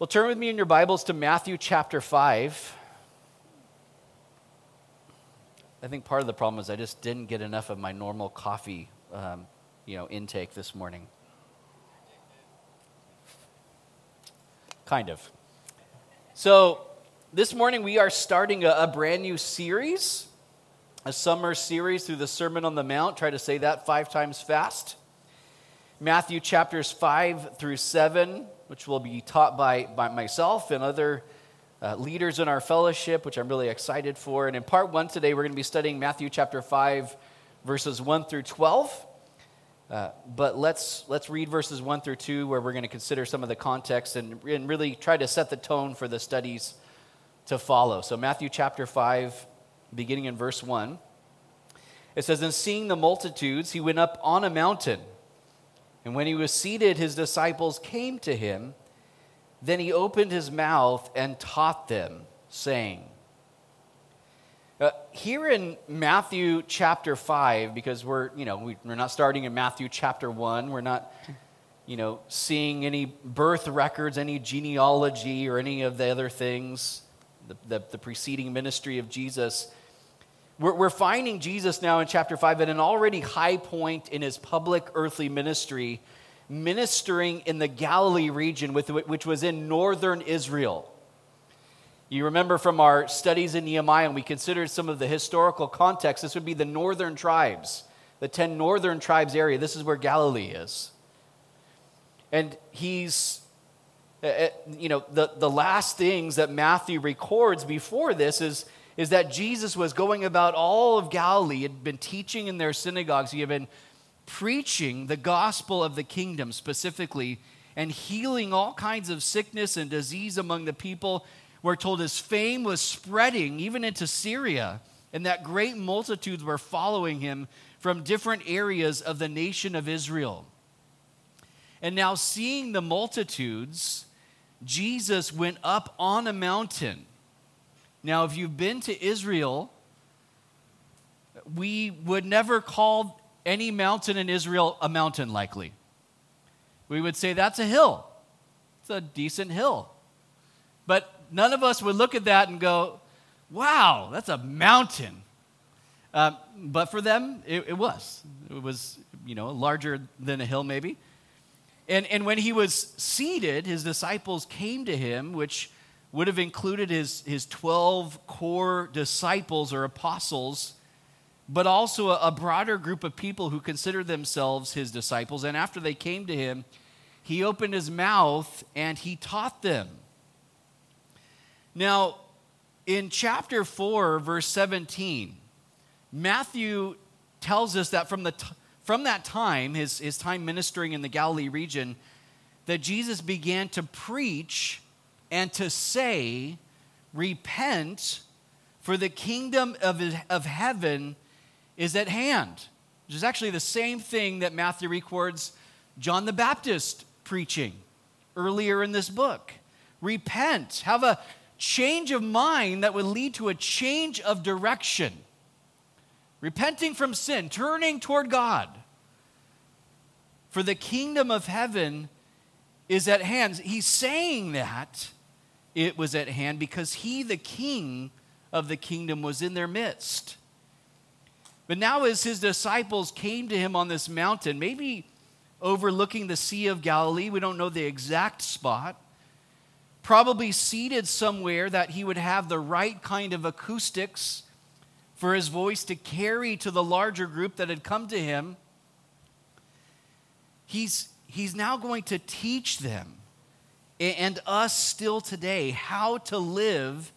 Well, turn with me in your Bibles to Matthew chapter 5. I think part of the problem is I just didn't get enough of my normal coffee um, you know, intake this morning. Kind of. So, this morning we are starting a, a brand new series, a summer series through the Sermon on the Mount. Try to say that five times fast. Matthew chapters 5 through 7 which will be taught by, by myself and other uh, leaders in our fellowship, which I'm really excited for. And in part one today, we're going to be studying Matthew chapter 5, verses 1 through 12. Uh, but let's, let's read verses 1 through 2, where we're going to consider some of the context and, and really try to set the tone for the studies to follow. So, Matthew chapter 5, beginning in verse 1, it says, And seeing the multitudes, he went up on a mountain. And when he was seated, his disciples came to him. Then he opened his mouth and taught them, saying, uh, here in Matthew chapter 5, because we're, you know, we, we're not starting in Matthew chapter 1, we're not, you know, seeing any birth records, any genealogy, or any of the other things, the, the, the preceding ministry of Jesus. We're, we're finding Jesus now in chapter 5 at an already high point in his public earthly ministry, ministering in the Galilee region, with, which was in northern Israel. You remember from our studies in Nehemiah, and we considered some of the historical context, this would be the northern tribes, the 10 northern tribes area. This is where Galilee is. And he's, uh, uh, you know, the, the last things that Matthew records before this is is that Jesus was going about all of Galilee, had been teaching in their synagogues, he had been preaching the gospel of the kingdom specifically, and healing all kinds of sickness and disease among the people. We're told his fame was spreading even into Syria, and that great multitudes were following him from different areas of the nation of Israel. And now, seeing the multitudes, Jesus went up on a mountain now, if you've been to Israel, we would never call any mountain in Israel a mountain, likely. We would say that's a hill. It's a decent hill. But none of us would look at that and go, wow, that's a mountain. Um, but for them, it, it, was. It was, you know, larger than a hill, maybe. And, and when he was seated, his disciples came to him, which would have included his, his 12 core disciples or apostles, but also a, a broader group of people who considered themselves his disciples. And after they came to him, he opened his mouth and he taught them. Now, in chapter 4, verse 17, Matthew tells us that from, the t- from that time, his, his time ministering in the Galilee region, that Jesus began to preach and to say, Repent, for the kingdom of, of heaven is at hand. Which is actually the same thing that Matthew records John the Baptist preaching earlier in this book. Repent, have a change of mind that would lead to a change of direction. Repenting from sin, turning toward God. For the kingdom of heaven is at hand. He's saying that it was at hand because he, the king of the kingdom, was in their midst. But now, as his disciples came to him on this mountain, maybe overlooking the Sea of Galilee, we don't know the exact spot, probably seated somewhere that he would have the right kind of acoustics for his voice to carry to the larger group that had come to him. He's, he's now going to teach them and us still today how to live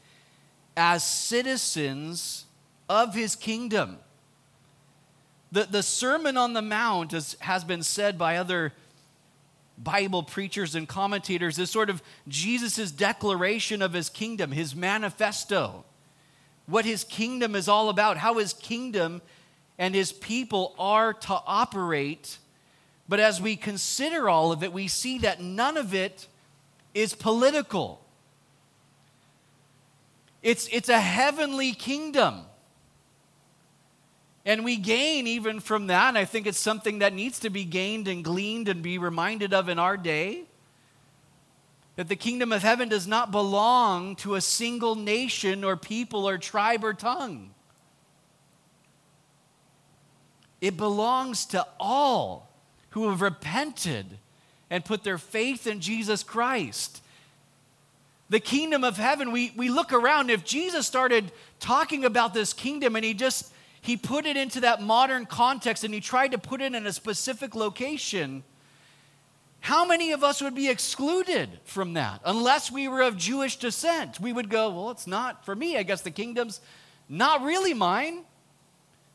as citizens of his kingdom. The, the Sermon on the Mount is, has been said by other Bible preachers and commentators is sort of Jesus' declaration of his kingdom, his manifesto, what his kingdom is all about, how his kingdom and his people are to operate. But as we consider all of it, we see that none of it is political. It's, it's a heavenly kingdom. And we gain even from that, and I think it's something that needs to be gained and gleaned and be reminded of in our day. That the kingdom of heaven does not belong to a single nation or people or tribe or tongue. It belongs to all who have repented and put their faith in Jesus Christ. The kingdom of heaven, we, we look around. If Jesus started talking about this kingdom and he just he put it into that modern context and he tried to put it in a specific location, how many of us would be excluded from that unless we were of Jewish descent? We would go, well, it's not for me. I guess the kingdom's not really mine.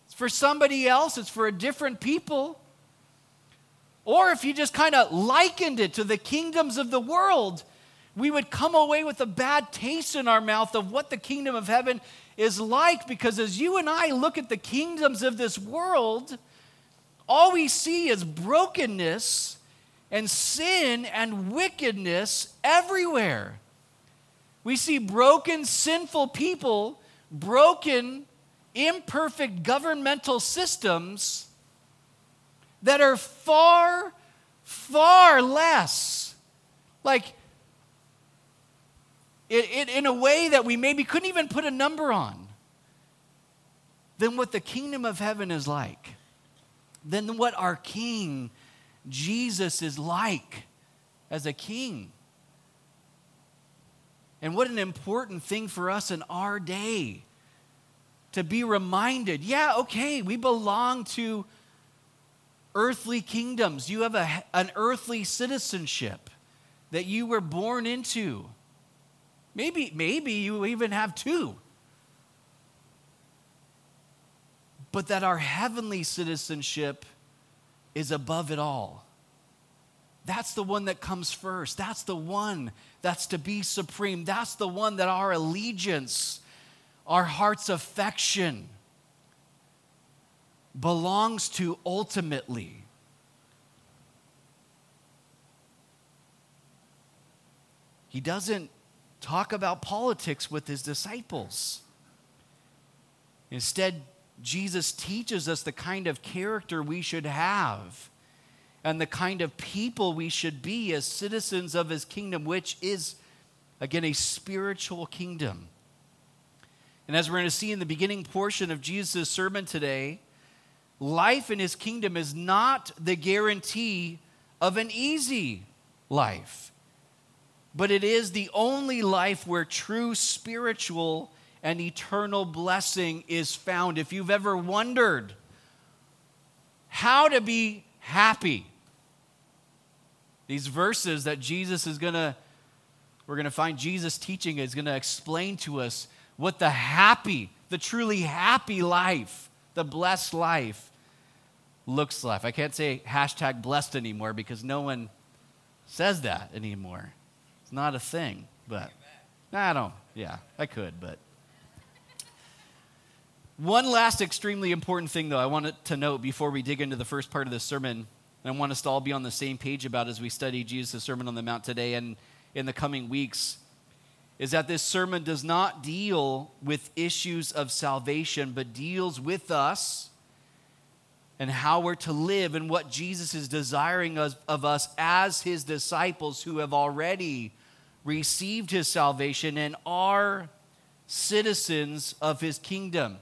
It's for somebody else, it's for a different people. Or if you just kind of likened it to the kingdoms of the world, we would come away with a bad taste in our mouth of what the kingdom of heaven is like. Because as you and I look at the kingdoms of this world, all we see is brokenness and sin and wickedness everywhere. We see broken, sinful people, broken, imperfect governmental systems that are far, far less like it, it, in a way that we maybe couldn't even put a number on than what the kingdom of heaven is like, than what our King Jesus is like as a king. And what an important thing for us in our day to be reminded yeah, okay, we belong to earthly kingdoms. You have a, an earthly citizenship that you were born into. Maybe, maybe you even have two. But that our heavenly citizenship is above it all. That's the one that comes first. That's the one that's to be supreme. That's the one that our allegiance, our heart's affection belongs to ultimately. He doesn't talk about politics with his disciples. Instead, Jesus teaches us the kind of character we should have and the kind of people we should be as citizens of his kingdom, which is, again, a spiritual kingdom. And as we're going to see in the beginning portion of Jesus' sermon today, life in his kingdom is not the guarantee of an easy life, but it is the only life where true spiritual and eternal blessing is found. If you've ever wondered how to be happy, these verses that Jesus is going to, we're going to find Jesus teaching is going to explain to us what the happy, the truly happy life, the blessed life looks like. I can't say hashtag blessed anymore because no one says that anymore. It's not a thing, but I don't, yeah, I could, but one last extremely important thing, though, I wanted to note before we dig into the first part of the sermon, and I want us to all be on the same page about as we study Jesus' Sermon on the Mount today and in the coming weeks, is that this sermon does not deal with issues of salvation, but deals with us and how we're to live and what Jesus is desiring of, of us as his disciples who have already received his salvation and are citizens of his kingdom.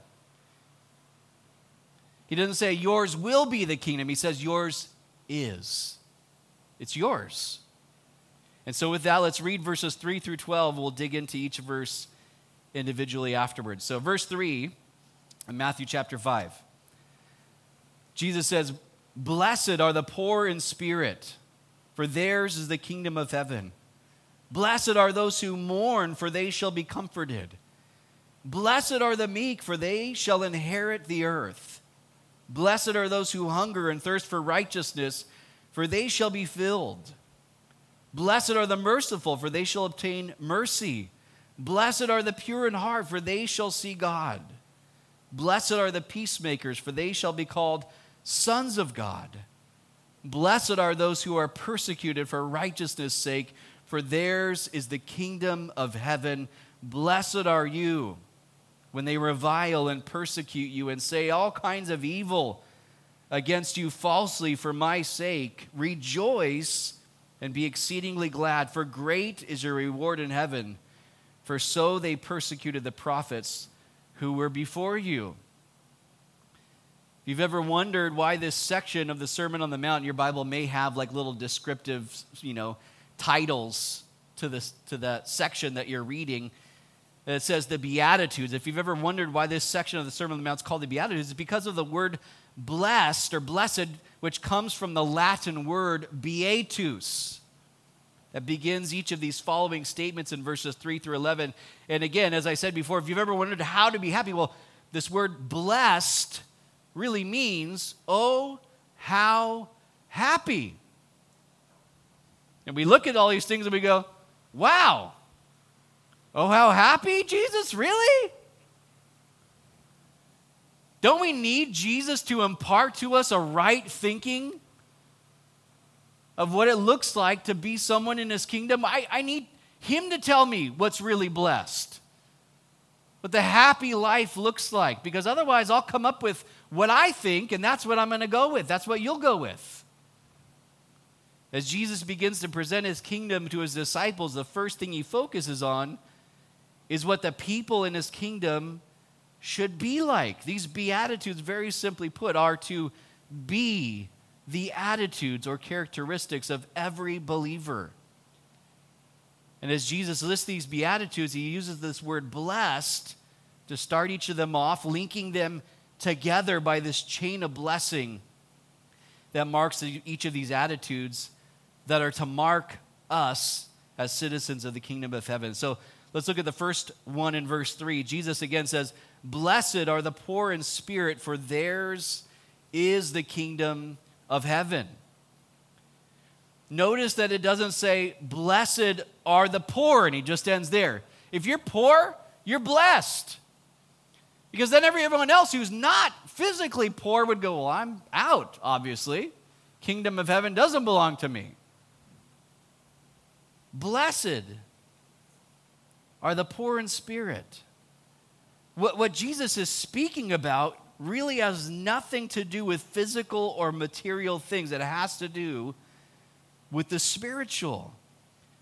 He doesn't say, Yours will be the kingdom. He says, Yours is. It's yours. And so, with that, let's read verses 3 through 12. We'll dig into each verse individually afterwards. So, verse 3 in Matthew chapter 5, Jesus says, Blessed are the poor in spirit, for theirs is the kingdom of heaven. Blessed are those who mourn, for they shall be comforted. Blessed are the meek, for they shall inherit the earth. Blessed are those who hunger and thirst for righteousness, for they shall be filled. Blessed are the merciful, for they shall obtain mercy. Blessed are the pure in heart, for they shall see God. Blessed are the peacemakers, for they shall be called sons of God. Blessed are those who are persecuted for righteousness' sake, for theirs is the kingdom of heaven. Blessed are you when they revile and persecute you and say all kinds of evil against you falsely for my sake, rejoice and be exceedingly glad, for great is your reward in heaven. For so they persecuted the prophets who were before you. If you've ever wondered why this section of the Sermon on the Mount your Bible may have like little descriptive, you know, titles to this to that section that you're reading, it says the Beatitudes. If you've ever wondered why this section of the Sermon on the Mount is called the Beatitudes, it's because of the word blessed or blessed, which comes from the Latin word beatus that begins each of these following statements in verses 3 through 11. And again, as I said before, if you've ever wondered how to be happy, well, this word blessed really means, oh, how happy. And we look at all these things and we go, wow, oh, how happy, Jesus, really? Don't we need Jesus to impart to us a right thinking of what it looks like to be someone in his kingdom? I, I need him to tell me what's really blessed, what the happy life looks like, because otherwise I'll come up with what I think, and that's what I'm going to go with. That's what you'll go with. As Jesus begins to present his kingdom to his disciples, the first thing he focuses on is what the people in his kingdom should be like. These Beatitudes, very simply put, are to be the attitudes or characteristics of every believer. And as Jesus lists these Beatitudes, he uses this word blessed to start each of them off, linking them together by this chain of blessing that marks each of these attitudes that are to mark us as citizens of the kingdom of heaven. So let's look at the first one in verse 3. Jesus again says, Blessed are the poor in spirit, for theirs is the kingdom of heaven. Notice that it doesn't say, Blessed are the poor, and he just ends there. If you're poor, you're blessed. Because then everyone else who's not physically poor would go, Well, I'm out, obviously. Kingdom of heaven doesn't belong to me. Blessed are the poor in spirit. What, what Jesus is speaking about really has nothing to do with physical or material things, it has to do with the spiritual.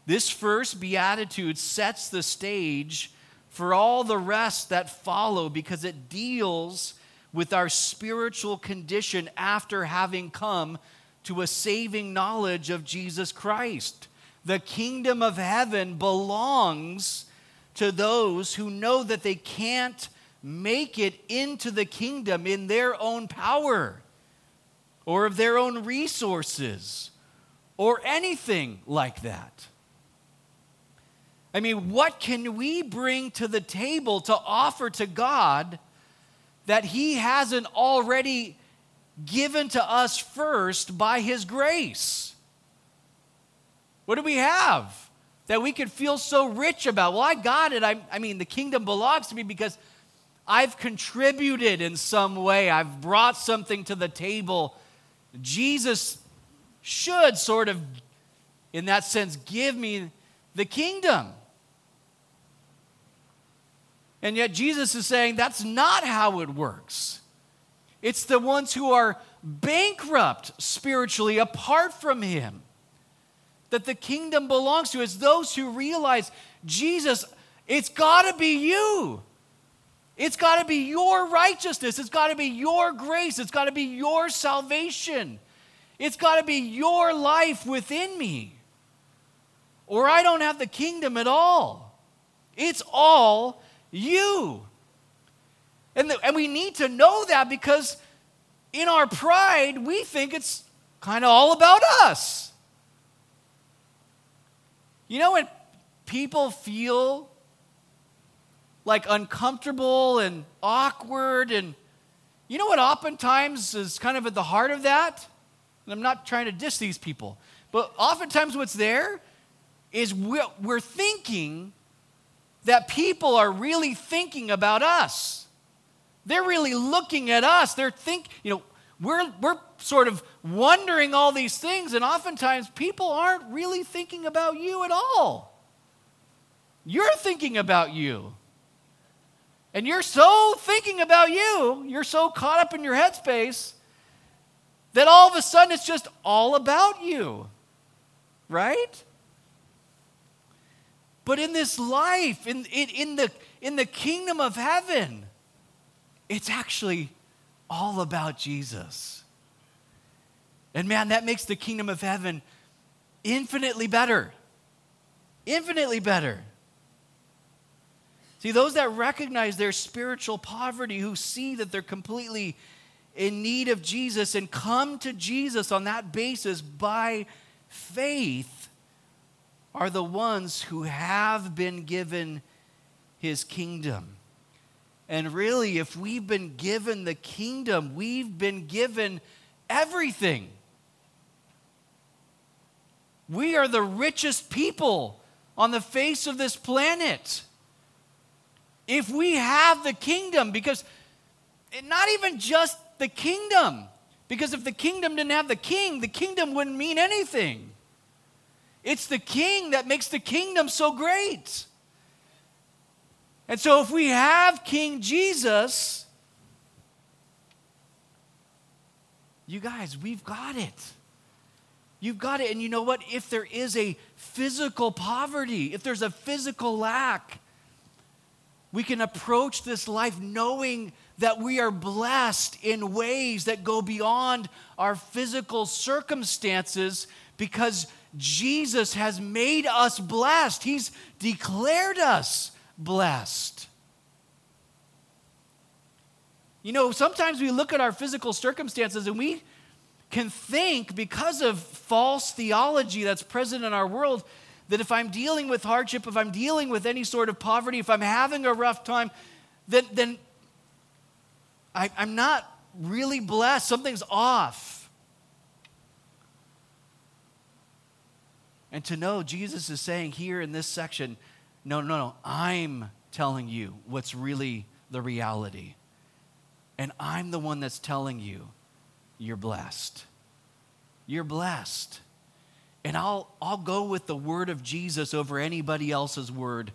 This first beatitude sets the stage for all the rest that follow because it deals with our spiritual condition after having come to a saving knowledge of Jesus Christ. The kingdom of heaven belongs to those who know that they can't make it into the kingdom in their own power or of their own resources or anything like that. I mean, what can we bring to the table to offer to God that He hasn't already given to us first by His grace? What do we have that we could feel so rich about? Well, I got it. I, I mean, the kingdom belongs to me because I've contributed in some way, I've brought something to the table. Jesus should sort of, in that sense, give me the kingdom. And yet Jesus is saying that's not how it works. It's the ones who are bankrupt spiritually apart from Him that the kingdom belongs to. It's those who realize, Jesus, it's got to be you. It's got to be your righteousness. It's got to be your grace. It's got to be your salvation. It's got to be your life within me. Or I don't have the kingdom at all. It's all you. And, the, and we need to know that because in our pride, we think it's kind of all about us. You know, when people feel like uncomfortable and awkward, and you know what oftentimes is kind of at the heart of that? And I'm not trying to diss these people, but oftentimes what's there is we're, thinking that people are really thinking about us. They're really looking at us. They're think, you know, we're, we're sort of wondering all these things, and oftentimes people aren't really thinking about you at all. You're thinking about you. And you're so thinking about you, you're so caught up in your headspace that all of a sudden it's just all about you. right? But in this life, in, in, in, the, in the kingdom of heaven, it's actually all about Jesus. And man, that makes the kingdom of heaven infinitely better. Infinitely better. See, those that recognize their spiritual poverty, who see that they're completely in need of Jesus and come to Jesus on that basis by faith, are the ones who have been given his kingdom. And really, if we've been given the kingdom, we've been given everything. We are the richest people on the face of this planet if we have the kingdom, because not even just the kingdom, because if the kingdom didn't have the king, the kingdom wouldn't mean anything. It's the king that makes the kingdom so great. And so if we have King Jesus, you guys, we've got it. You've got it. And you know what? If there is a physical poverty, if there's a physical lack, we can approach this life knowing that we are blessed in ways that go beyond our physical circumstances because Jesus has made us blessed. He's declared us blessed. You know, sometimes we look at our physical circumstances and we can think, because of false theology that's present in our world, that if I'm dealing with hardship, if I'm dealing with any sort of poverty, if I'm having a rough time, then, then I, I'm not really blessed. Something's off. And to know Jesus is saying here in this section, no, no, no, I'm telling you what's really the reality. And I'm the one that's telling you you're blessed. You're blessed. And I'll, I'll go with the word of Jesus over anybody else's word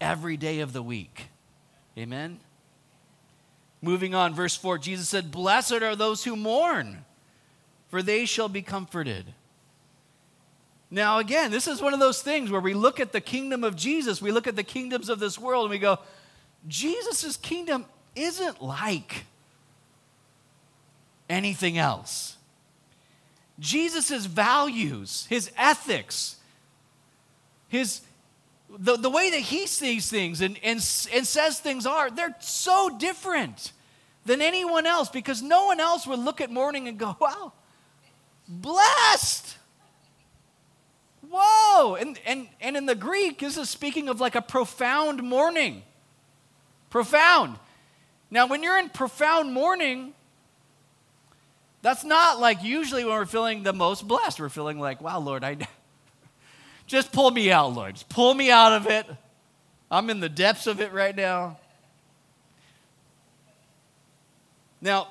every day of the week. Amen? Moving on, verse 4, Jesus said, Blessed are those who mourn, for they shall be comforted. Now, again, this is one of those things where we look at the kingdom of Jesus, we look at the kingdoms of this world, and we go, Jesus' kingdom isn't like anything else. Jesus' values, his ethics, his the, the way that he sees things and, and, and says things are, they're so different than anyone else because no one else would look at mourning and go, wow, blessed. Whoa. And, and, and in the Greek, this is speaking of like a profound mourning. Profound. Now, when you're in profound mourning, that's not like usually when we're feeling the most blessed. We're feeling like, wow, Lord, I just pull me out, Lord. Just pull me out of it. I'm in the depths of it right now. Now,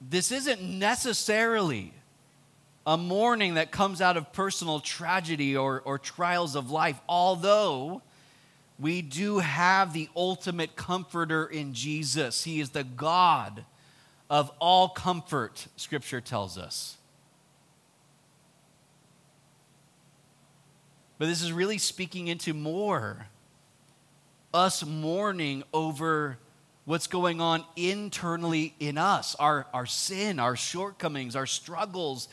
this isn't necessarily a mourning that comes out of personal tragedy or, or trials of life, although we do have the ultimate comforter in Jesus. He is the God of all comfort, Scripture tells us. But this is really speaking into more us mourning over what's going on internally in us our, our sin, our shortcomings, our struggles,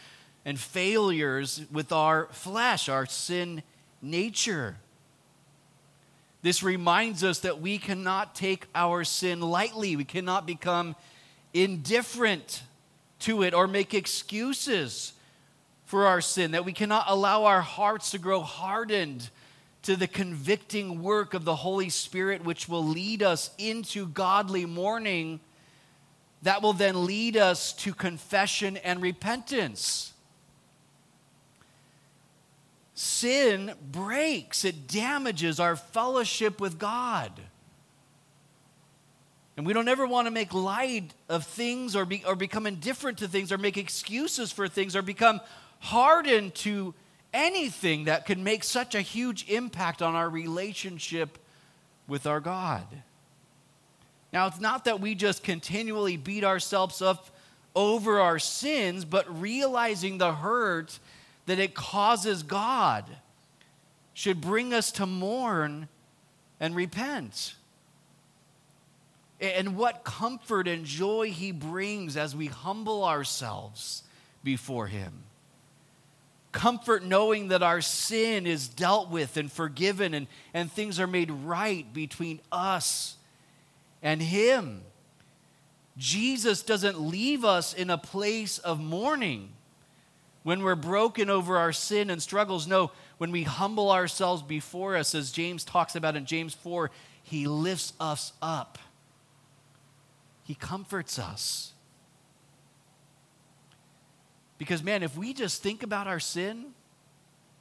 and failures with our flesh, our sin nature. This reminds us that we cannot take our sin lightly. We cannot become indifferent to it or make excuses for our sin, that we cannot allow our hearts to grow hardened to the convicting work of the Holy Spirit, which will lead us into godly mourning, that will then lead us to confession and repentance. Sin breaks, it damages our fellowship with God. And we don't ever want to make light of things or, be, or become indifferent to things or make excuses for things or become hardened to anything that could make such a huge impact on our relationship with our God. Now, it's not that we just continually beat ourselves up over our sins, but realizing the hurt that it causes God should bring us to mourn and repent. And what comfort and joy He brings as we humble ourselves before Him. Comfort knowing that our sin is dealt with and forgiven, and, and things are made right between us and Him. Jesus doesn't leave us in a place of mourning when we're broken over our sin and struggles. No, when we humble ourselves before us, as James talks about in James 4, he lifts us up. He comforts us. Because, man, if we just think about our sin,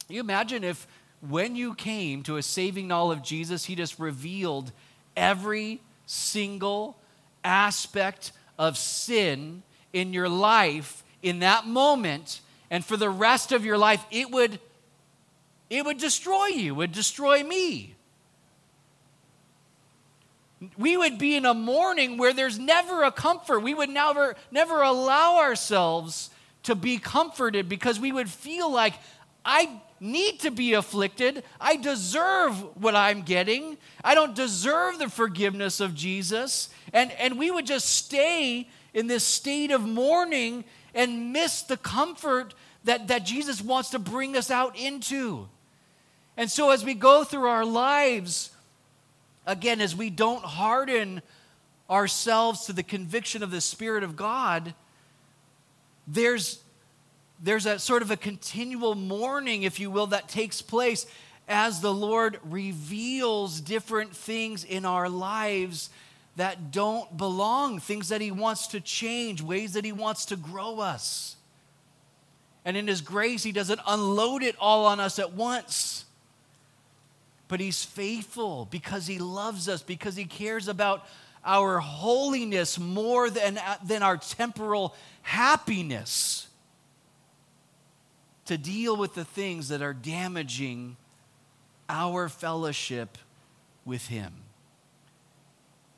you imagine if when you came to a saving knowledge of Jesus, he just revealed every single aspect of sin in your life in that moment and for the rest of your life it would it would destroy you would destroy me we would be in a mourning where there's never a comfort we would never never allow ourselves to be comforted because we would feel like i need to be afflicted. I deserve what I'm getting. I don't deserve the forgiveness of Jesus. And, and we would just stay in this state of mourning and miss the comfort that, that Jesus wants to bring us out into. And so, as we go through our lives, again, as we don't harden ourselves to the conviction of the Spirit of God, there's there's a sort of a continual mourning, if you will, that takes place as the Lord reveals different things in our lives that don't belong, things that He wants to change, ways that He wants to grow us. And in His grace, He doesn't unload it all on us at once. But He's faithful because He loves us, because He cares about our holiness more than, than our temporal happiness to deal with the things that are damaging our fellowship with Him.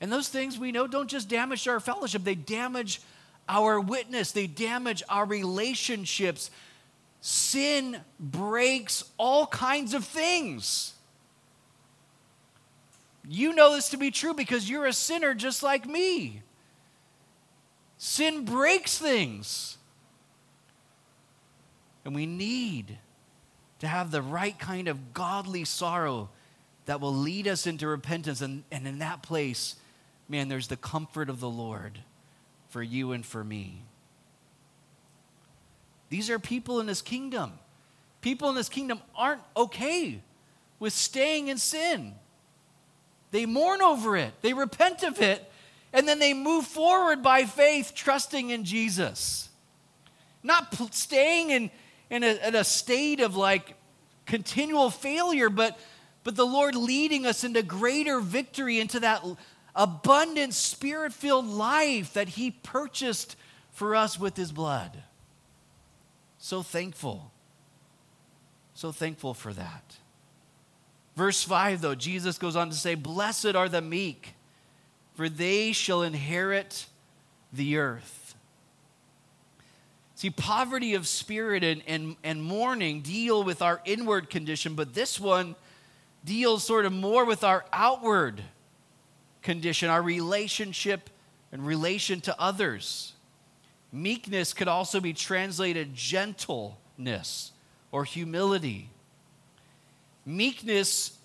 And those things we know don't just damage our fellowship, they damage our witness, they damage our relationships. Sin breaks all kinds of things. You know this to be true because you're a sinner just like me. Sin breaks things. And we need to have the right kind of godly sorrow that will lead us into repentance. And, and in that place, man, there's the comfort of the Lord for you and for me. These are people in this kingdom. People in this kingdom aren't okay with staying in sin. They mourn over it, they repent of it, and then they move forward by faith, trusting in Jesus. Not staying in, in a, in a state of like continual failure, but, but the Lord leading us into greater victory, into that abundant spirit filled life that He purchased for us with His blood. So thankful. So thankful for that. Verse 5, though, Jesus goes on to say, Blessed are the meek, for they shall inherit the earth. See, poverty of spirit and, and, and mourning deal with our inward condition, but this one deals sort of more with our outward condition, our relationship and relation to others. Meekness could also be translated gentleness or humility. Meekness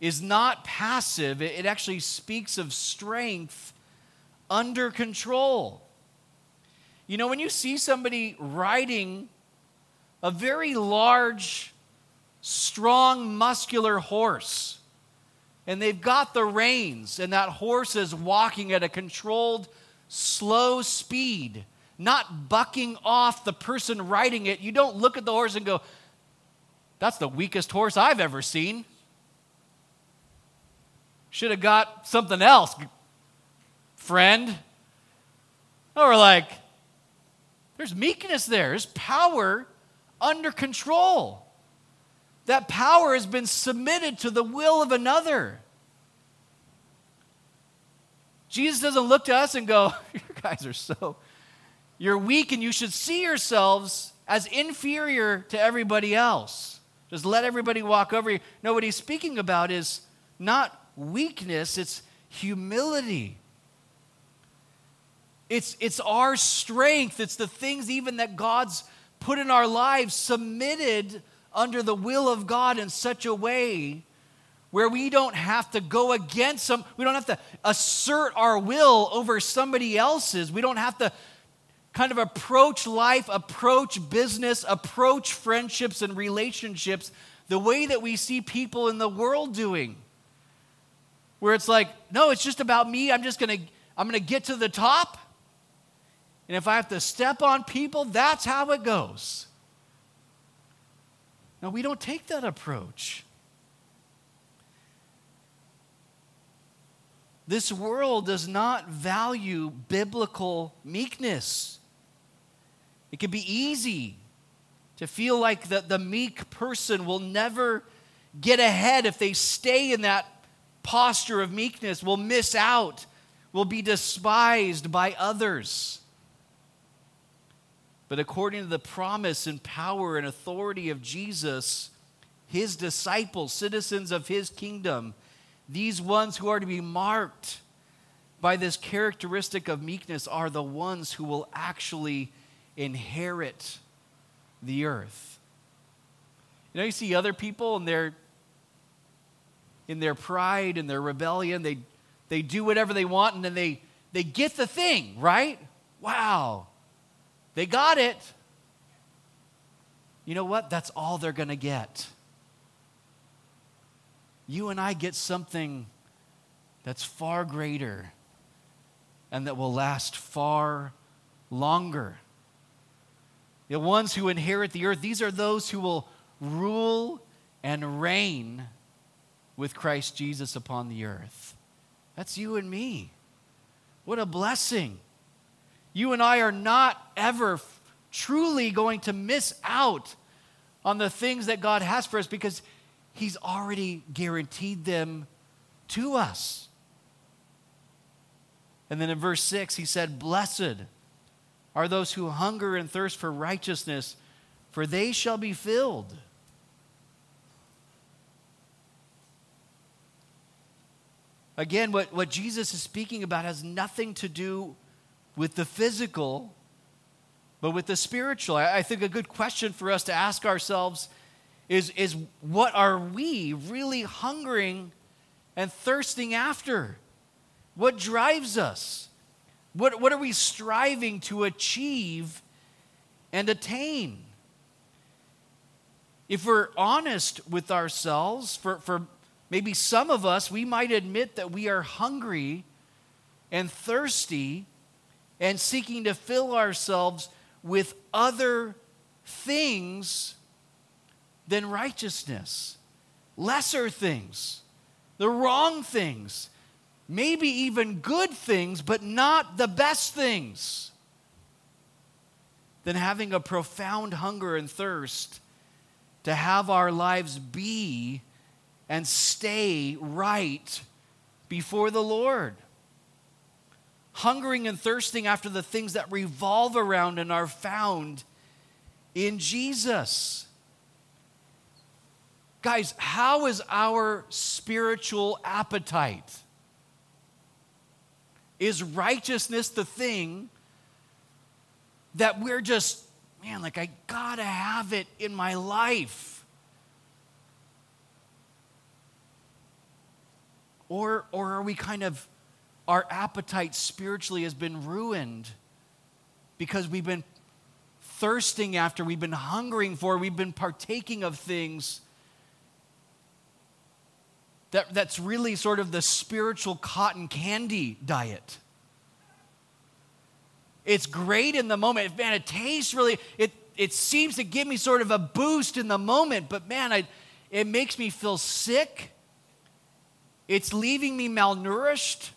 is not passive, it actually speaks of strength under control. You know, when you see somebody riding a very large, strong, muscular horse, and they've got the reins, and that horse is walking at a controlled, slow speed, not bucking off the person riding it, you don't look at the horse and go, That's the weakest horse I've ever seen. Should have got something else, friend. Or like, there's meekness there, there's power under control. That power has been submitted to the will of another. Jesus doesn't look to us and go, You guys are so, you're weak and you should see yourselves as inferior to everybody else. Just let everybody walk over you. No, what he's speaking about is not weakness, it's humility. It's, it's our strength. It's the things even that God's put in our lives submitted under the will of God in such a way where we don't have to go against some, we don't have to assert our will over somebody else's. We don't have to kind of approach life, approach business, approach friendships and relationships the way that we see people in the world doing. Where it's like, no, it's just about me. I'm just going to I'm going to get to the top. And if I have to step on people, that's how it goes. Now, we don't take that approach. This world does not value biblical meekness. It can be easy to feel like the, the meek person will never get ahead if they stay in that posture of meekness, will miss out, will be despised by others. But according to the promise and power and authority of Jesus, his disciples, citizens of his kingdom, these ones who are to be marked by this characteristic of meekness are the ones who will actually inherit the earth. You know, you see other people in their in their pride and their rebellion, they they do whatever they want and then they they get the thing, right? Wow. They got it. You know what? That's all they're going to get you and I get something that's far greater and that will last far longer. The ones who inherit the earth, these are those who will rule and reign with Christ Jesus upon the earth. That's you and me. What a blessing. You and I are not ever truly going to miss out on the things that God has for us because He's already guaranteed them to us. And then in verse 6, he said, Blessed are those who hunger and thirst for righteousness, for they shall be filled. Again, what, what Jesus is speaking about has nothing to do with the physical, but with the spiritual. I, I think a good question for us to ask ourselves is, is what are we really hungering and thirsting after? What drives us? What, what are we striving to achieve and attain? If we're honest with ourselves, for, for maybe some of us, we might admit that we are hungry and thirsty and seeking to fill ourselves with other things than righteousness, lesser things, the wrong things, maybe even good things, but not the best things, than having a profound hunger and thirst to have our lives be and stay right before the Lord. Hungering and thirsting after the things that revolve around and are found in Jesus. Guys, how is our spiritual appetite? Is righteousness the thing that we're just, man, like I gotta have it in my life? Or, or are we kind of, our appetite spiritually has been ruined because we've been thirsting after, we've been hungering for, we've been partaking of things that, that's really sort of the spiritual cotton candy diet. It's great in the moment. Man, it tastes really, it, it seems to give me sort of a boost in the moment, but man, I, it makes me feel sick. It's leaving me malnourished.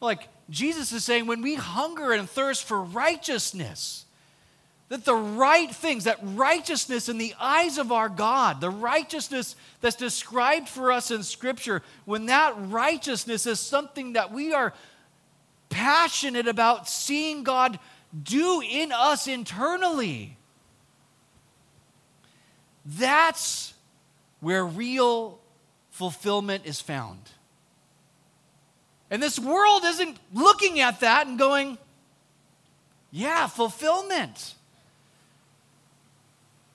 Like Jesus is saying, when we hunger and thirst for righteousness, that the right things, that righteousness in the eyes of our God, the righteousness that's described for us in Scripture, when that righteousness is something that we are passionate about seeing God do in us internally. That's where real fulfillment is found. And this world isn't looking at that and going, yeah, fulfillment.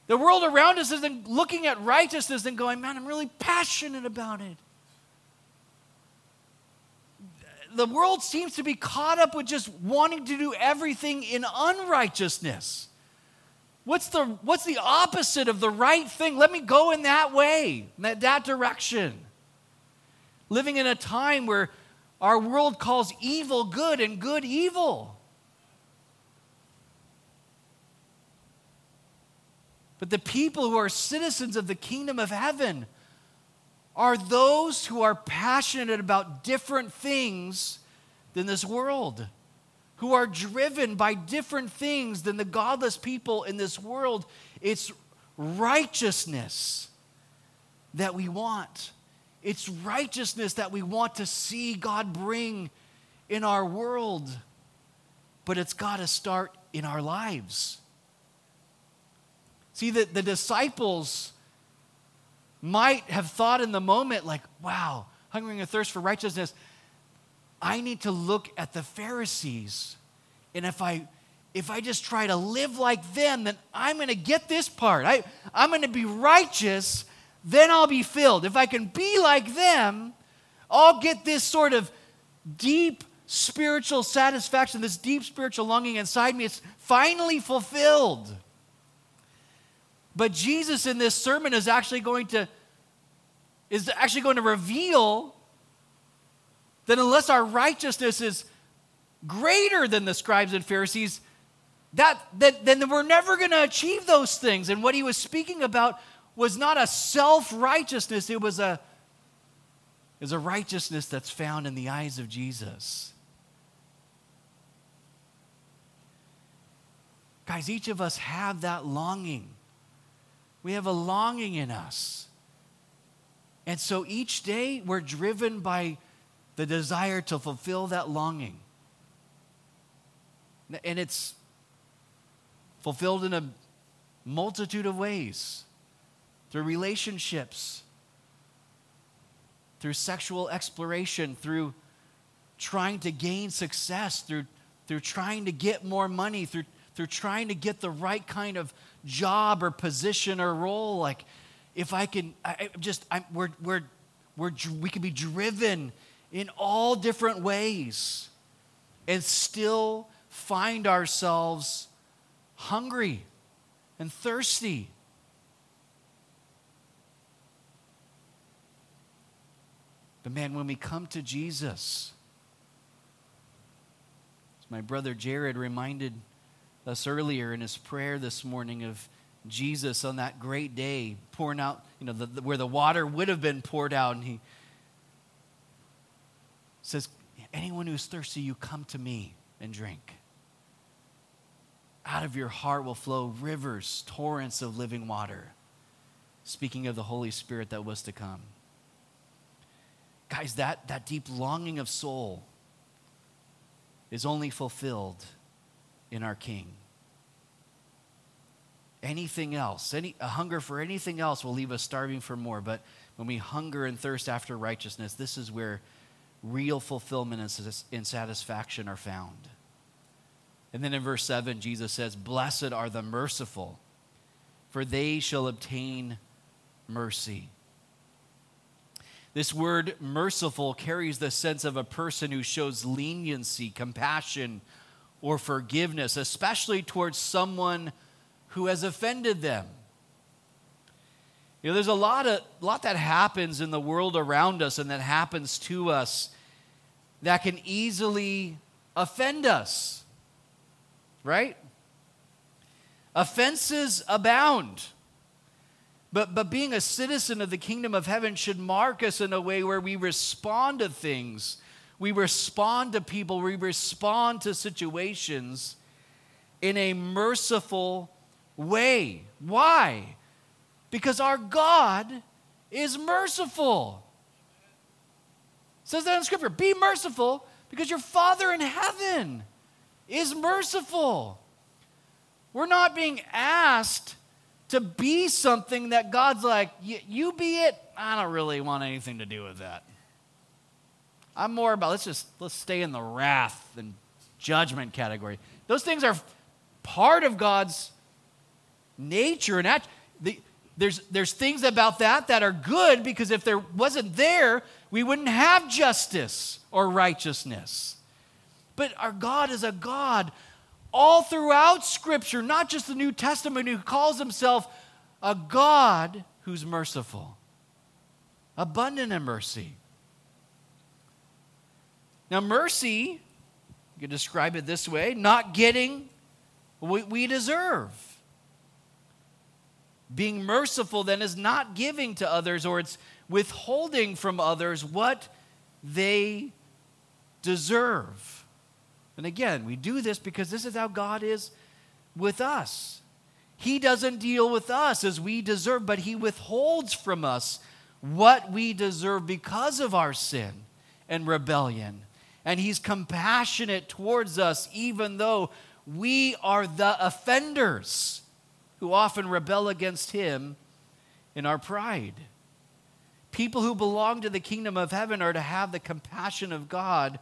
The world around us isn't looking at righteousness and going, man, I'm really passionate about it. The world seems to be caught up with just wanting to do everything in unrighteousness. What's the, what's the opposite of the right thing? Let me go in that way, that, that direction. Living in a time where our world calls evil good and good evil. But the people who are citizens of the kingdom of heaven are those who are passionate about different things than this world, who are driven by different things than the godless people in this world. It's righteousness that we want. It's righteousness that we want to see God bring in our world. But it's got to start in our lives. See, the, the disciples might have thought in the moment, like, wow, hungering and thirst for righteousness. I need to look at the Pharisees. And if I if I just try to live like them, then I'm going to get this part. I, I'm going to be righteous, then I'll be filled. If I can be like them, I'll get this sort of deep spiritual satisfaction, this deep spiritual longing inside me. It's finally fulfilled. But Jesus in this sermon is actually going to is actually going to reveal that unless our righteousness is greater than the scribes and Pharisees, that, that then we're never going to achieve those things. And what he was speaking about was not a self-righteousness, it was a, it was a righteousness that's found in the eyes of Jesus. Guys, each of us have that longing we have a longing in us. And so each day we're driven by the desire to fulfill that longing. And it's fulfilled in a multitude of ways through relationships, through sexual exploration, through trying to gain success, through, through trying to get more money, through, through trying to get the right kind of job or position or role. Like, if I can, I, just, I'm, we're, we're, we're, we can be driven in all different ways and still find ourselves hungry and thirsty. But man, when we come to Jesus, as my brother Jared reminded us earlier in his prayer this morning of Jesus on that great day pouring out, you know, the, the, where the water would have been poured out. And he says, Anyone who's thirsty, you come to me and drink. Out of your heart will flow rivers, torrents of living water. Speaking of the Holy Spirit that was to come. Guys, that, that deep longing of soul is only fulfilled in our King. Anything else, any, a hunger for anything else will leave us starving for more. But when we hunger and thirst after righteousness, this is where real fulfillment and satisfaction are found. And then in verse 7, Jesus says, Blessed are the merciful, for they shall obtain mercy. This word merciful carries the sense of a person who shows leniency, compassion, or forgiveness, especially towards someone who has offended them. You know, there's a lot, of, lot that happens in the world around us and that happens to us that can easily offend us, right? Offenses abound. But, but being a citizen of the kingdom of heaven should mark us in a way where we respond to things we respond to people, we respond to situations in a merciful way. Why? Because our God is merciful. It says that in Scripture be merciful because your Father in heaven is merciful. We're not being asked to be something that God's like, you be it. I don't really want anything to do with that. I'm more about let's just let's stay in the wrath and judgment category. Those things are part of God's nature and act. The, there's, there's things about that that are good because if there wasn't there, we wouldn't have justice or righteousness. But our God is a God all throughout Scripture, not just the New Testament, who calls himself a God who's merciful, abundant in mercy. Now, mercy, you could describe it this way not getting what we deserve. Being merciful then is not giving to others or it's withholding from others what they deserve. And again, we do this because this is how God is with us. He doesn't deal with us as we deserve, but He withholds from us what we deserve because of our sin and rebellion. And He's compassionate towards us, even though we are the offenders who often rebel against Him in our pride. People who belong to the kingdom of heaven are to have the compassion of God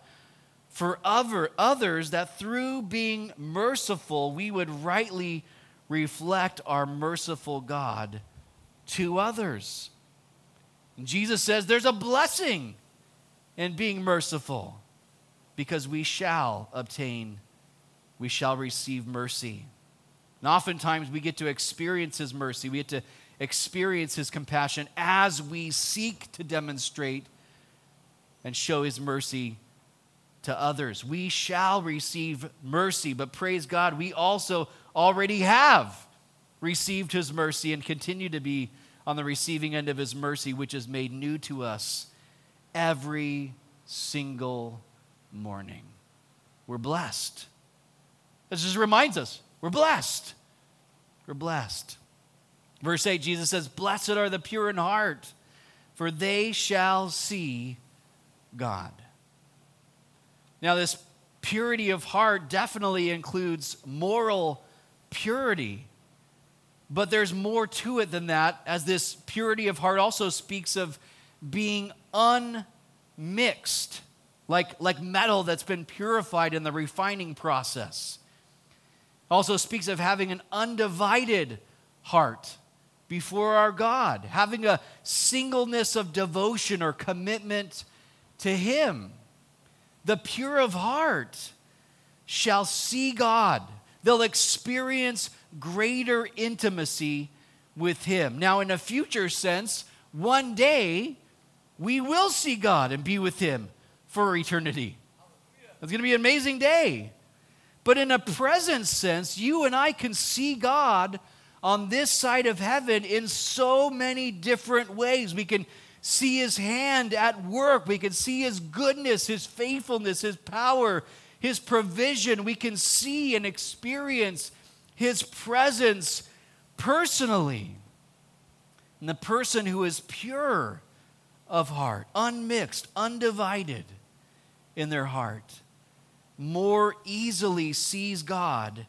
for other, others, that through being merciful, we would rightly reflect our merciful God to others. And Jesus says there's a blessing in being merciful because we shall obtain, we shall receive mercy. And oftentimes we get to experience His mercy. We get to experience His compassion as we seek to demonstrate and show His mercy to others. We shall receive mercy, but praise God, we also already have received His mercy and continue to be on the receiving end of His mercy, which is made new to us every single morning. We're blessed. This just reminds us we're blessed. We're blessed. Verse 8, Jesus says, Blessed are the pure in heart, for they shall see God. Now, this purity of heart definitely includes moral purity, but there's more to it than that, as this purity of heart also speaks of being unmixed, like, like metal that's been purified in the refining process also speaks of having an undivided heart before our God, having a singleness of devotion or commitment to Him. The pure of heart shall see God, they'll experience greater intimacy with Him. Now, in a future sense, one day we will see God and be with Him for eternity. It's going to be an amazing day. But in a present sense, you and I can see God on this side of heaven in so many different ways. We can see his hand at work, we can see his goodness, his faithfulness, his power, his provision. We can see and experience his presence personally. And the person who is pure of heart, unmixed, undivided in their heart more easily sees God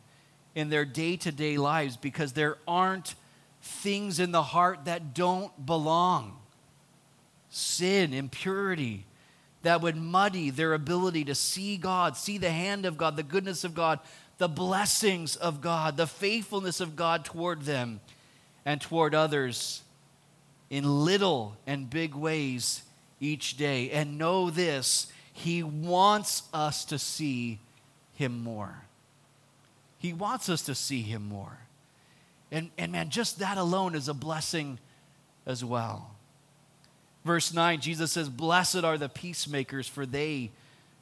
in their day to day lives because there aren't things in the heart that don't belong sin, impurity that would muddy their ability to see God, see the hand of God, the goodness of God, the blessings of God, the faithfulness of God toward them and toward others in little and big ways each day. And know this he wants us to see Him more. He wants us to see Him more. And, and man, just that alone is a blessing as well. Verse 9, Jesus says, Blessed are the peacemakers, for they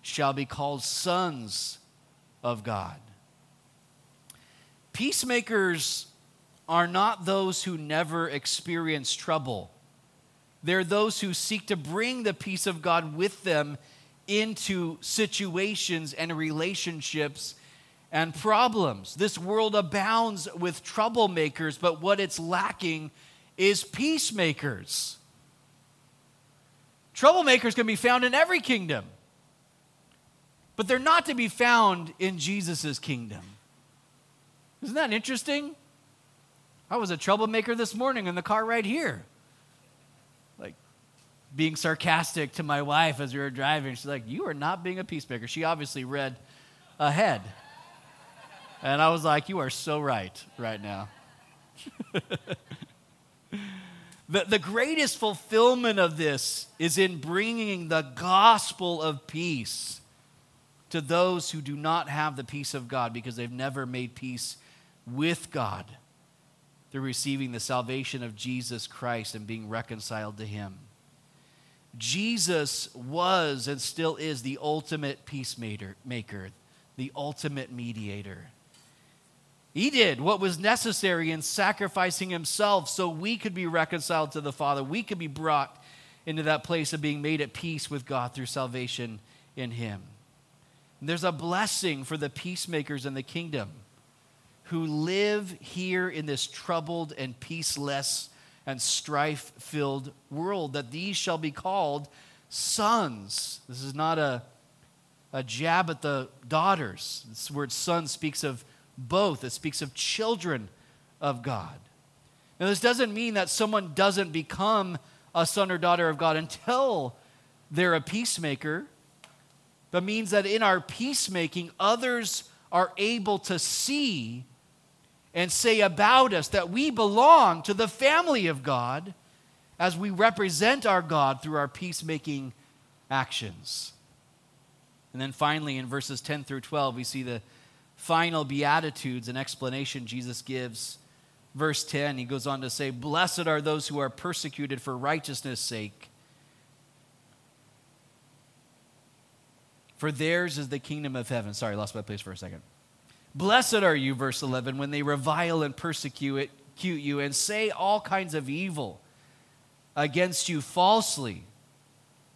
shall be called sons of God. Peacemakers are not those who never experience trouble. They're those who seek to bring the peace of God with them into situations and relationships and problems. This world abounds with troublemakers, but what it's lacking is peacemakers. Troublemakers can be found in every kingdom. but they're not to be found in Jesus' kingdom. Isn't that interesting? I was a troublemaker this morning in the car right here. Being sarcastic to my wife as we were driving. She's like, You are not being a peacemaker. She obviously read ahead. And I was like, You are so right right now. the, the greatest fulfillment of this is in bringing the gospel of peace to those who do not have the peace of God because they've never made peace with God through receiving the salvation of Jesus Christ and being reconciled to Him. Jesus was and still is the ultimate peacemaker, the ultimate mediator. He did what was necessary in sacrificing himself so we could be reconciled to the Father. We could be brought into that place of being made at peace with God through salvation in Him. And there's a blessing for the peacemakers in the kingdom who live here in this troubled and peaceless and strife filled world, that these shall be called sons. This is not a, a jab at the daughters. This word son speaks of both, it speaks of children of God. Now, this doesn't mean that someone doesn't become a son or daughter of God until they're a peacemaker, but means that in our peacemaking, others are able to see and say about us that we belong to the family of God as we represent our God through our peacemaking actions. And then finally, in verses 10 through 12, we see the final Beatitudes and explanation Jesus gives. Verse 10, he goes on to say, Blessed are those who are persecuted for righteousness' sake, for theirs is the kingdom of heaven. Sorry, I lost my place for a second. Blessed are you, verse 11, when they revile and persecute you and say all kinds of evil against you falsely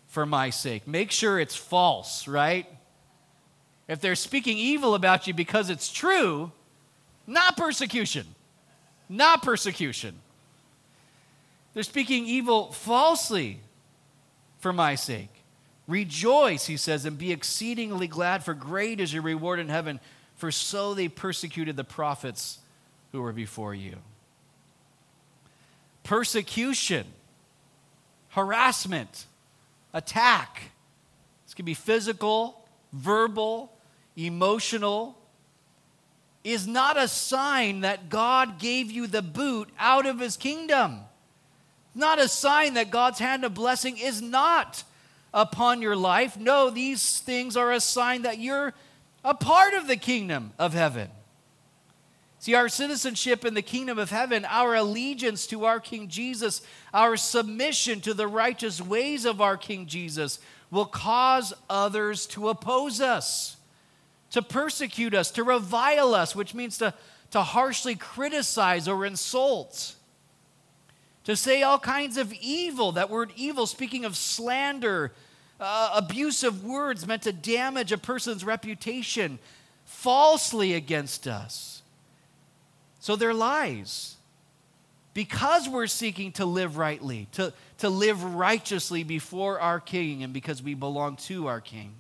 for my sake. Make sure it's false, right? If they're speaking evil about you because it's true, not persecution. Not persecution. They're speaking evil falsely for my sake. Rejoice, he says, and be exceedingly glad, for great is your reward in heaven for so they persecuted the prophets who were before you. Persecution, harassment, attack. This can be physical, verbal, emotional. Is not a sign that God gave you the boot out of his kingdom. Not a sign that God's hand of blessing is not upon your life. No, these things are a sign that you're a part of the kingdom of heaven. See, our citizenship in the kingdom of heaven, our allegiance to our King Jesus, our submission to the righteous ways of our King Jesus will cause others to oppose us, to persecute us, to revile us, which means to, to harshly criticize or insult, to say all kinds of evil. That word evil, speaking of slander, uh, abusive words meant to damage a person's reputation falsely against us. So they're lies. Because we're seeking to live rightly, to, to live righteously before our King, and because we belong to our King.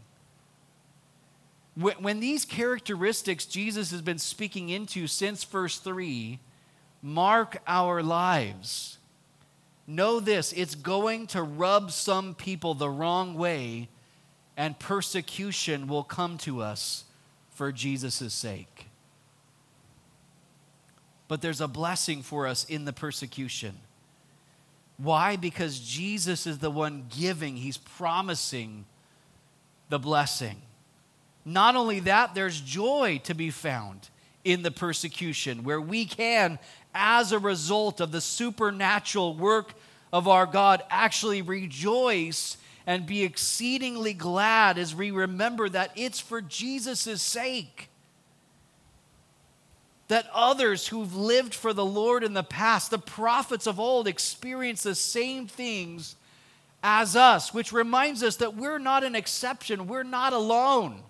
When, when these characteristics Jesus has been speaking into since verse 3 mark our lives, know this it's going to rub some people the wrong way, and persecution will come to us for Jesus' sake. But there's a blessing for us in the persecution. Why? Because Jesus is the one giving, He's promising the blessing. Not only that, there's joy to be found in the persecution where we can as a result of the supernatural work of our God, actually rejoice and be exceedingly glad as we remember that it's for Jesus' sake. That others who've lived for the Lord in the past, the prophets of old, experience the same things as us, which reminds us that we're not an exception, we're not alone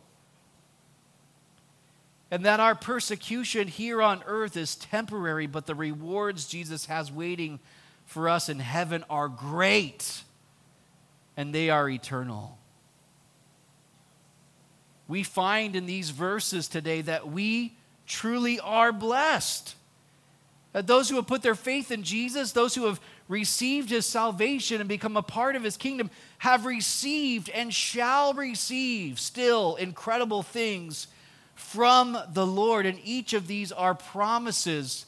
and that our persecution here on earth is temporary, but the rewards Jesus has waiting for us in heaven are great and they are eternal. we find in these verses today that we truly are blessed. That those who have put their faith in Jesus, those who have received his salvation and become a part of his kingdom, have received and shall receive still incredible things from the Lord. And each of these are promises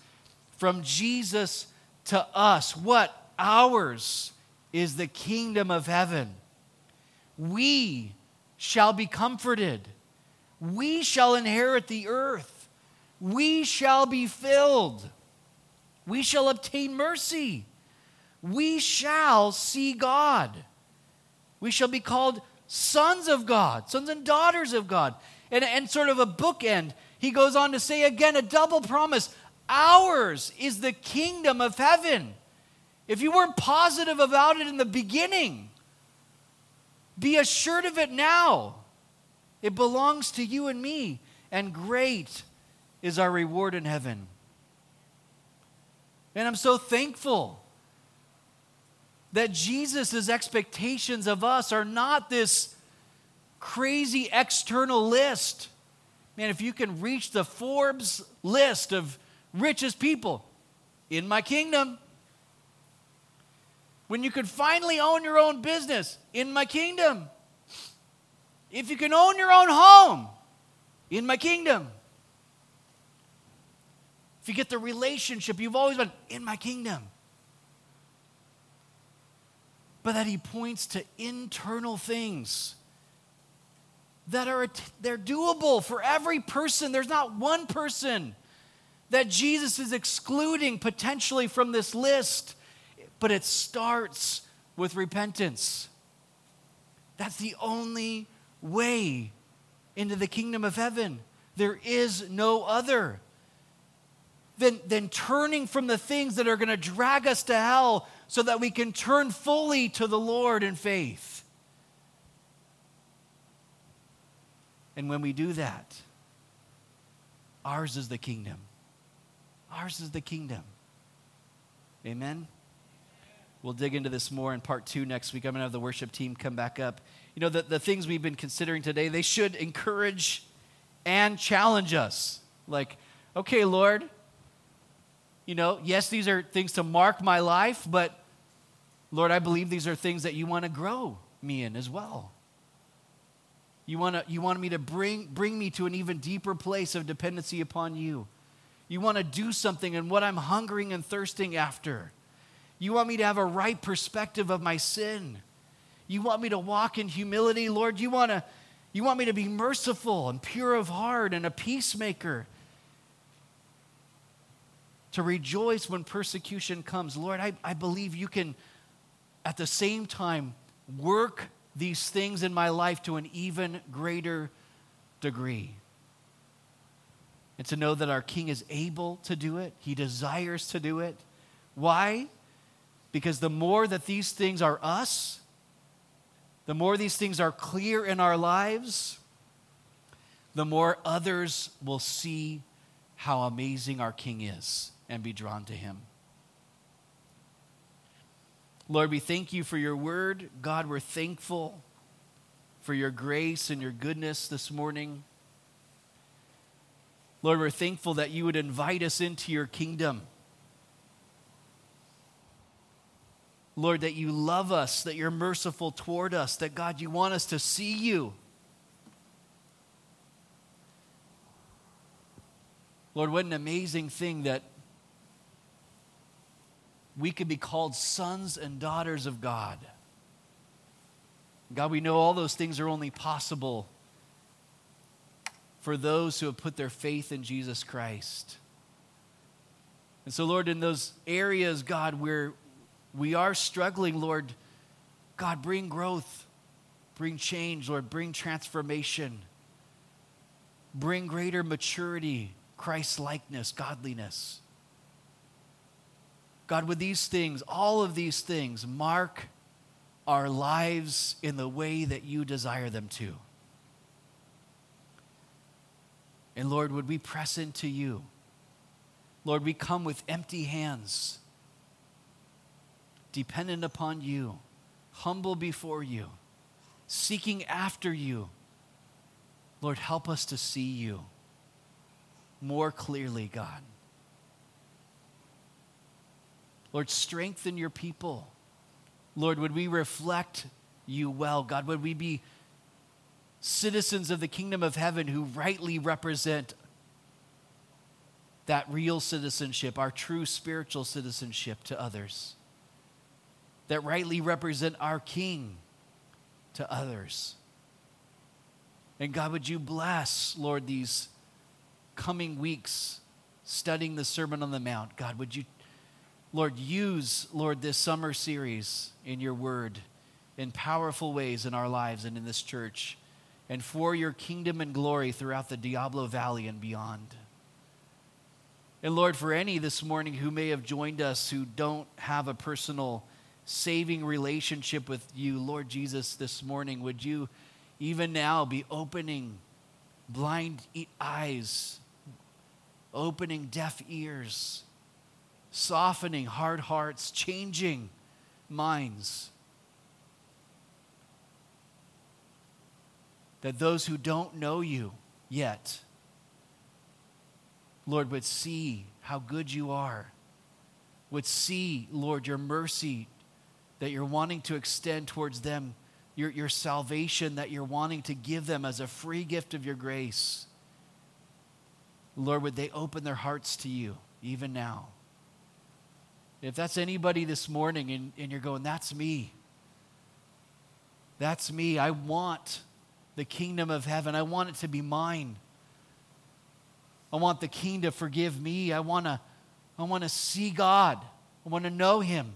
from Jesus to us. What? Ours is the kingdom of heaven. We shall be comforted. We shall inherit the earth. We shall be filled. We shall obtain mercy. We shall see God. We shall be called sons of God, sons and daughters of God. And, and sort of a bookend, he goes on to say again a double promise ours is the kingdom of heaven. If you weren't positive about it in the beginning, be assured of it now. It belongs to you and me, and great is our reward in heaven. And I'm so thankful that Jesus' expectations of us are not this crazy external list. Man, if you can reach the Forbes list of richest people in my kingdom, when you could finally own your own business in my kingdom, if you can own your own home in my kingdom, if you get the relationship you've always been in my kingdom, but that he points to internal things that are they're doable for every person. There's not one person that Jesus is excluding potentially from this list, but it starts with repentance. That's the only way into the kingdom of heaven. There is no other than, than turning from the things that are going to drag us to hell so that we can turn fully to the Lord in faith. And when we do that, ours is the kingdom. Ours is the kingdom. Amen? We'll dig into this more in part two next week. I'm going to have the worship team come back up. You know, the, the things we've been considering today, they should encourage and challenge us. Like, okay, Lord, you know, yes, these are things to mark my life, but Lord, I believe these are things that you want to grow me in as well. You want, to, you want me to bring, bring me to an even deeper place of dependency upon you. You want to do something in what I'm hungering and thirsting after. You want me to have a right perspective of my sin. You want me to walk in humility, Lord. You want, to, you want me to be merciful and pure of heart and a peacemaker to rejoice when persecution comes. Lord, I, I believe you can, at the same time, work these things in my life to an even greater degree. And to know that our King is able to do it, He desires to do it. Why? Because the more that these things are us, the more these things are clear in our lives, the more others will see how amazing our King is and be drawn to him. Lord, we thank you for your word. God, we're thankful for your grace and your goodness this morning. Lord, we're thankful that you would invite us into your kingdom. Lord, that you love us, that you're merciful toward us, that God, you want us to see you. Lord, what an amazing thing that we could be called sons and daughters of God. God, we know all those things are only possible for those who have put their faith in Jesus Christ. And so, Lord, in those areas, God, where we are struggling, Lord, God, bring growth, bring change, Lord, bring transformation, bring greater maturity, Christ likeness, godliness. God, with these things, all of these things, mark our lives in the way that you desire them to. And Lord, would we press into you? Lord, we come with empty hands, dependent upon you, humble before you, seeking after you, Lord, help us to see you more clearly, God. Lord, strengthen your people. Lord, would we reflect you well? God, would we be citizens of the kingdom of heaven who rightly represent that real citizenship, our true spiritual citizenship to others, that rightly represent our King to others. And God, would you bless, Lord, these coming weeks studying the Sermon on the Mount? God, would you, Lord, use, Lord, this summer series in your word in powerful ways in our lives and in this church and for your kingdom and glory throughout the Diablo Valley and beyond. And Lord, for any this morning who may have joined us who don't have a personal saving relationship with you, Lord Jesus, this morning, would you even now be opening blind eyes, opening deaf ears, softening hard hearts, changing minds? That those who don't know you yet, Lord, would see how good you are, would see, Lord, your mercy that you're wanting to extend towards them, your, your salvation that you're wanting to give them as a free gift of your grace. Lord, would they open their hearts to you even now? If that's anybody this morning and, and you're going, that's me. That's me. I want the kingdom of heaven. I want it to be mine. I want the king to forgive me. I want to I want to see God. I want to know him.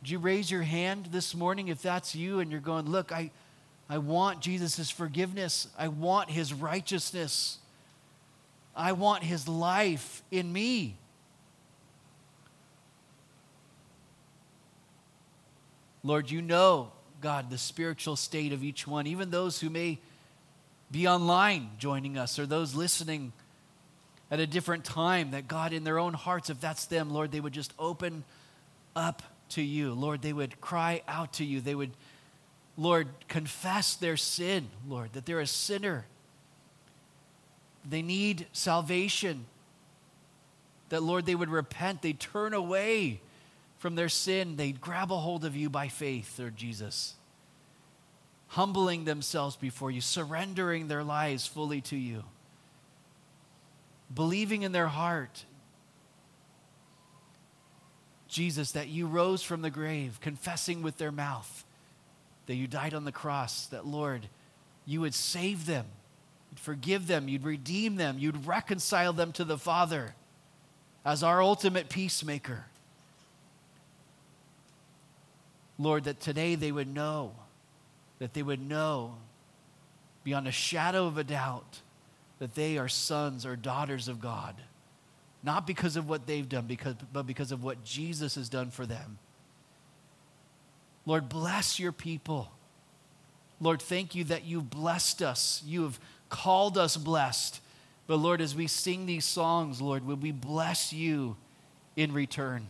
Would you raise your hand this morning if that's you and you're going, Look, I, I want Jesus' forgiveness. I want his righteousness. I want his life in me. Lord, you know, God, the spiritual state of each one, even those who may be online joining us or those listening at a different time, that God, in their own hearts, if that's them, Lord, they would just open up to you. Lord, they would cry out to you. They would, Lord, confess their sin, Lord, that they're a sinner. They need salvation. That, Lord, they would repent. They'd turn away from their sin. They'd grab a hold of you by faith, Lord Jesus. Humbling themselves before you, surrendering their lives fully to you, believing in their heart Jesus, that you rose from the grave, confessing with their mouth that you died on the cross, that, Lord, you would save them, you'd forgive them, you'd redeem them, you'd reconcile them to the Father as our ultimate peacemaker. Lord, that today they would know, that they would know beyond a shadow of a doubt that they are sons or daughters of God. Not because of what they've done, because, but because of what Jesus has done for them. Lord, bless your people. Lord, thank you that you've blessed us. You have called us blessed. But Lord, as we sing these songs, Lord, will we bless you in return?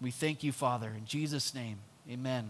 We thank you, Father. In Jesus' name, amen.